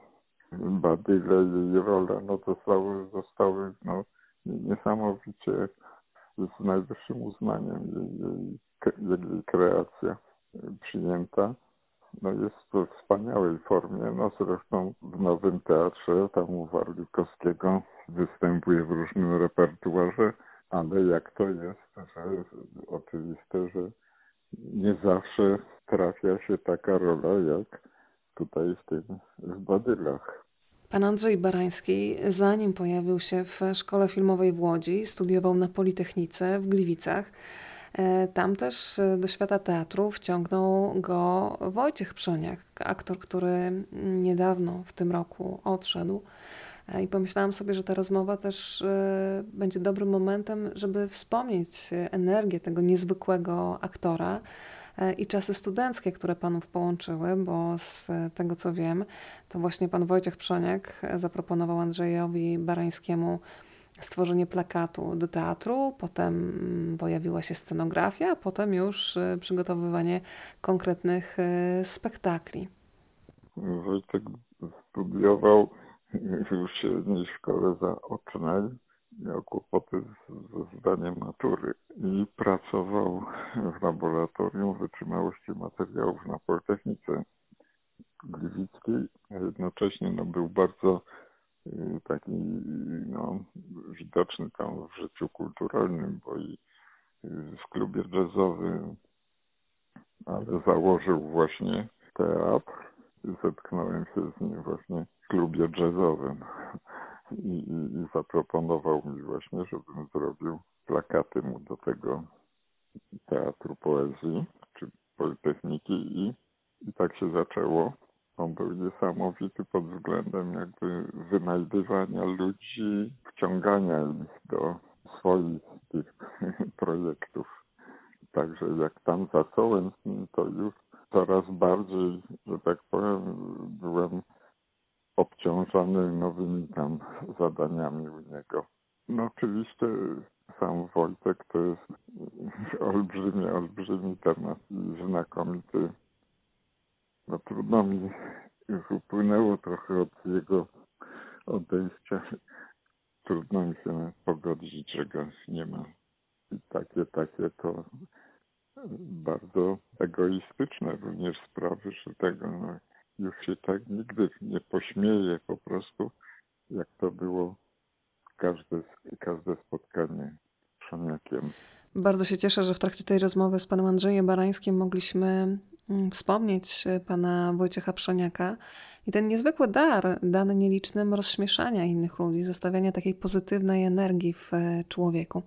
Badyle jej rola no, zostały, zostały no, niesamowicie z najwyższym uznaniem jej, jej, jej kreacja przyjęta. No jest to w wspaniałej formie. No zresztą w Nowym Teatrze, tam u Warlikowskiego występuje w różnym repertuarze, ale jak to jest, że oczywiste, że nie zawsze trafia się taka rola jak tutaj w tym w Badylach. Pan Andrzej Barański, zanim pojawił się w Szkole Filmowej w Łodzi, studiował na Politechnice w Gliwicach. E, tam też e, do świata teatru wciągnął go Wojciech Przoniak, aktor, który niedawno w tym roku odszedł. E, I pomyślałam sobie, że ta rozmowa też będzie dobrym momentem, żeby wspomnieć energię tego niezwykłego aktora E, i czasy studenckie, które panów połączyły, bo z tego co wiem, to właśnie pan Wojciech Przoniak zaproponował Andrzejowi Barańskiemu stworzenie plakatu do teatru, potem mm, pojawiła się scenografia, potem już e, przygotowywanie konkretnych e, spektakli. Wojtek studiował w średniej szkole zaocznej miał kłopoty ze zdaniem matury i pracował w laboratorium wytrzymałości materiałów na Politechnice Gliwickiej. Jednocześnie no, był bardzo y, taki no, widoczny tam w życiu kulturalnym, bo i w klubie jazzowym, ale założył właśnie teatr. Zetknąłem się z nim właśnie w klubie jazzowym i, i, i zaproponował mi właśnie, żebym zrobił plakaty mu do tego teatru poezji czy Politechniki i, i tak się zaczęło. On był niesamowity pod względem jakby wynajdywania ludzi, wciągania ich do swoich tych projektów. Także jak tam zacząłem z nim, to już coraz bardziej, że tak powiem, byłem obciążony nowymi tam zadaniami u niego. No oczywiście sam Wojtek to jest olbrzymi, olbrzymi temat i znakomity. No trudno mi już upłynęło trochę od jego odejścia. Trudno mi się pogodzić, że go nie ma. I takie, takie to bardzo egoistyczne również sprawy, że tego no, już się tak nigdy nie pośmieje po prostu, jak to było każde, każde spotkanie Szaniakiem. Bardzo się cieszę, że w trakcie tej rozmowy z panem Andrzejem Barańskim mogliśmy mm, wspomnieć pana Wojciecha Przoniaka i ten niezwykły dar dany nielicznym rozśmieszania innych ludzi, zostawiania takiej pozytywnej energii w e, człowieku.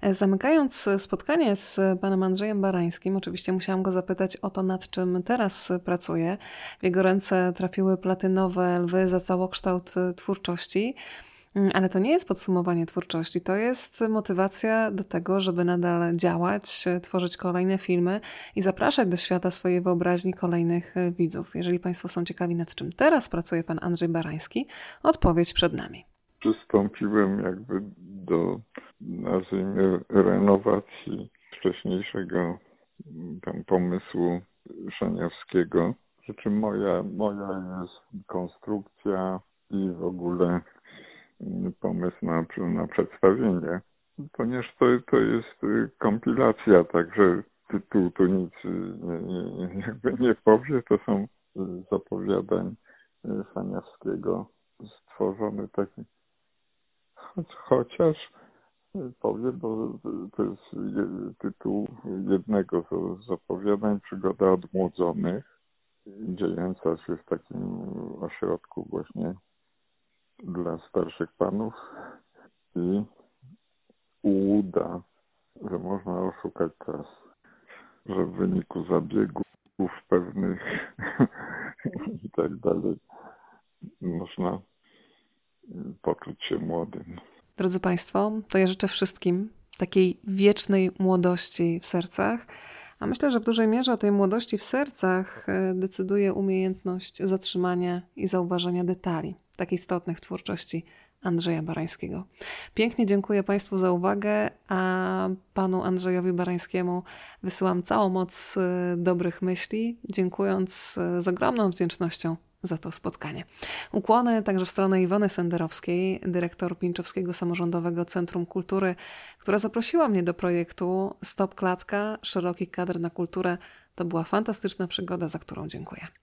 E, zamykając spotkanie z panem Andrzejem Barańskim, oczywiście musiałam go zapytać o to, nad czym teraz pracuje. W jego ręce trafiły platynowe lwy za całokształt twórczości. Mm, ale to nie jest podsumowanie twórczości, to jest motywacja do tego, żeby nadal działać, tworzyć kolejne filmy i zapraszać do świata swojej wyobraźni kolejnych e, widzów. Jeżeli Państwo są ciekawi, nad czym teraz pracuje Pan Andrzej Barański, odpowiedź przed nami. Przystąpiłem jakby do, nazwijmy, renowacji wcześniejszego mm, tam pomysłu Szaniawskiego. Przy czym moja, moja jest konstrukcja i w ogóle pomysł na, na przedstawienie, ponieważ to, to jest y, kompilacja, także tytuł tu nic y, nie, jakby nie powie, to są z opowiadań Faniawskiego y, stworzony taki, chociaż powiem, bo to jest tytuł jednego z opowiadań Przygoda odmłodzonych, dziejąca się w takim ośrodku właśnie dla starszych panów i uda, że można oszukać czas, że w wyniku zabiegów pewnych i tak dalej można poczuć się młodym. Drodzy Państwo, to ja życzę wszystkim takiej wiecznej młodości w sercach. A myślę, że w dużej mierze o tej młodości w sercach e, decyduje umiejętność zatrzymania i zauważenia detali tak istotnych w twórczości Andrzeja Barańskiego. Pięknie dziękuję Państwu za uwagę, a Panu Andrzejowi Barańskiemu wysyłam całą moc y, dobrych myśli, dziękując y, z ogromną wdzięcznością za to spotkanie. Ukłony także w stronę Iwony Senderowskiej, dyrektor Pińczowskiego Samorządowego Centrum Kultury, która zaprosiła mnie do projektu Stop Klatka, szeroki kadr na kulturę. To była fantastyczna przygoda, za którą dziękuję.